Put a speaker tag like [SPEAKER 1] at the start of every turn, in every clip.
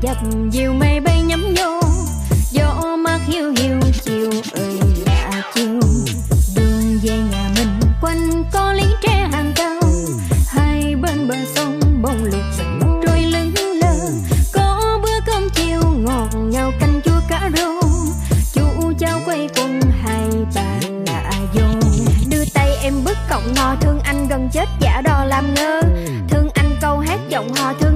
[SPEAKER 1] dập dìu mây bay nhắm nhô. Gió mát hiu hiu, chiều ơi là chiều. Đường về nhà mình, quanh có lý tre hàng cao hai bên bờ sông, bông lục trôi lững lờ. Có bữa cơm chiều, ngọt ngào canh chua cá rô. Chú cháu quay cùng hai bà lạ vô đưa tay em bứt cọng ngò, thương anh gần chết giả đò làm ngơ. Thương anh câu hát giọng hò, thương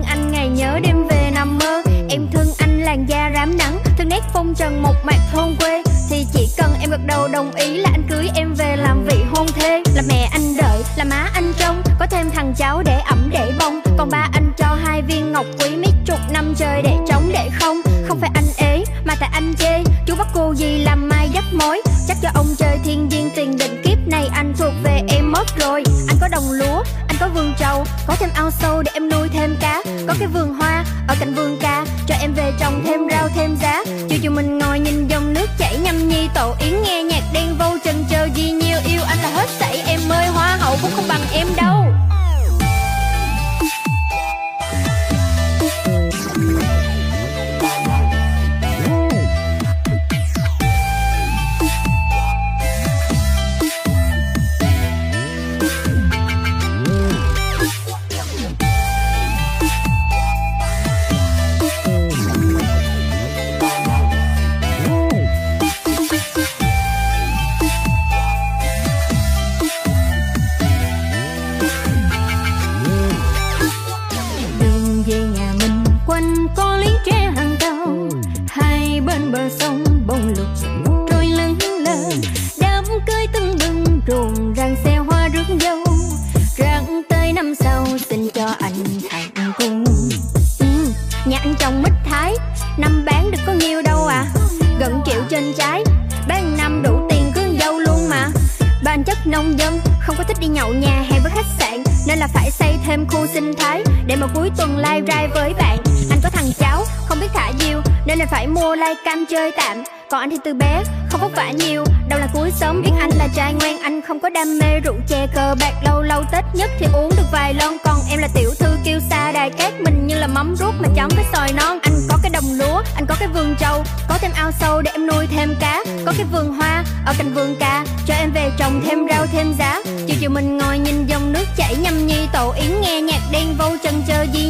[SPEAKER 1] phong trần một mặt thôn quê, thì chỉ cần em gật đầu đồng ý là anh cưới em về làm vị hôn thê. Là mẹ anh đợi, là má anh trông, có thêm thằng cháu để ẩm để bông. Còn ba anh cho hai viên ngọc quý mấy chục năm trời để trống để không. Không phải anh ế, mà tại anh chê. Chú bắt cô gì làm mai dắt mối? Chắc cho ông trời thiên viên tiền định kiếp này anh thuộc về em mất rồi. Anh có đồng lúa, anh có vườn trầu, có thêm ao sâu để em nuôi thêm cá có cái vườn hoa ở cạnh vườn cà cho em về trồng thêm rau thêm giá. Chiều chiều mình ngồi nhìn dòng nước chảy nhâm nhi, tổ yến nghe quanh có lý tre hàng cao hai bên bờ sông bông lục trôi lững lờ. Đám cưới tưng bừng rộn ràng xe hoa rước dâu. Rạng tới năm sau xin cho anh thành cung. Ừ, nhà anh trồng mít thái năm bán được có nhiêu đâu à. Gần triệu trên trái bán năm đủ tiền cưới dâu luôn mà. Bản chất nông dân không có thích đi nhậu nhà hàng với khách sạn Nên là phải xây thêm khu sinh thái Để mà cuối tuần live ra với bạn thằng cháu không biết thả diều Nên là phải mua like cam chơi tạm. Còn anh thì từ bé không vất vả nhiều Đâu là cuối sớm biết anh là trai ngoan Anh không có đam mê rượu chè cờ bạc Lâu lâu Tết nhất thì uống được vài lon. Còn em là tiểu thư kêu xa đài cát Mình như là mắm ruốc mà chấm với sòi non. Anh có cái đồng lúa, anh có cái vườn trâu Có thêm ao sâu để em nuôi thêm cá Có cái vườn hoa ở cạnh vườn cà Cho em về trồng thêm rau thêm giá. Chiều chiều mình ngồi nhìn dòng nước chảy nhâm nhi tổ yến nghe nhạc đen vô chân chơi gì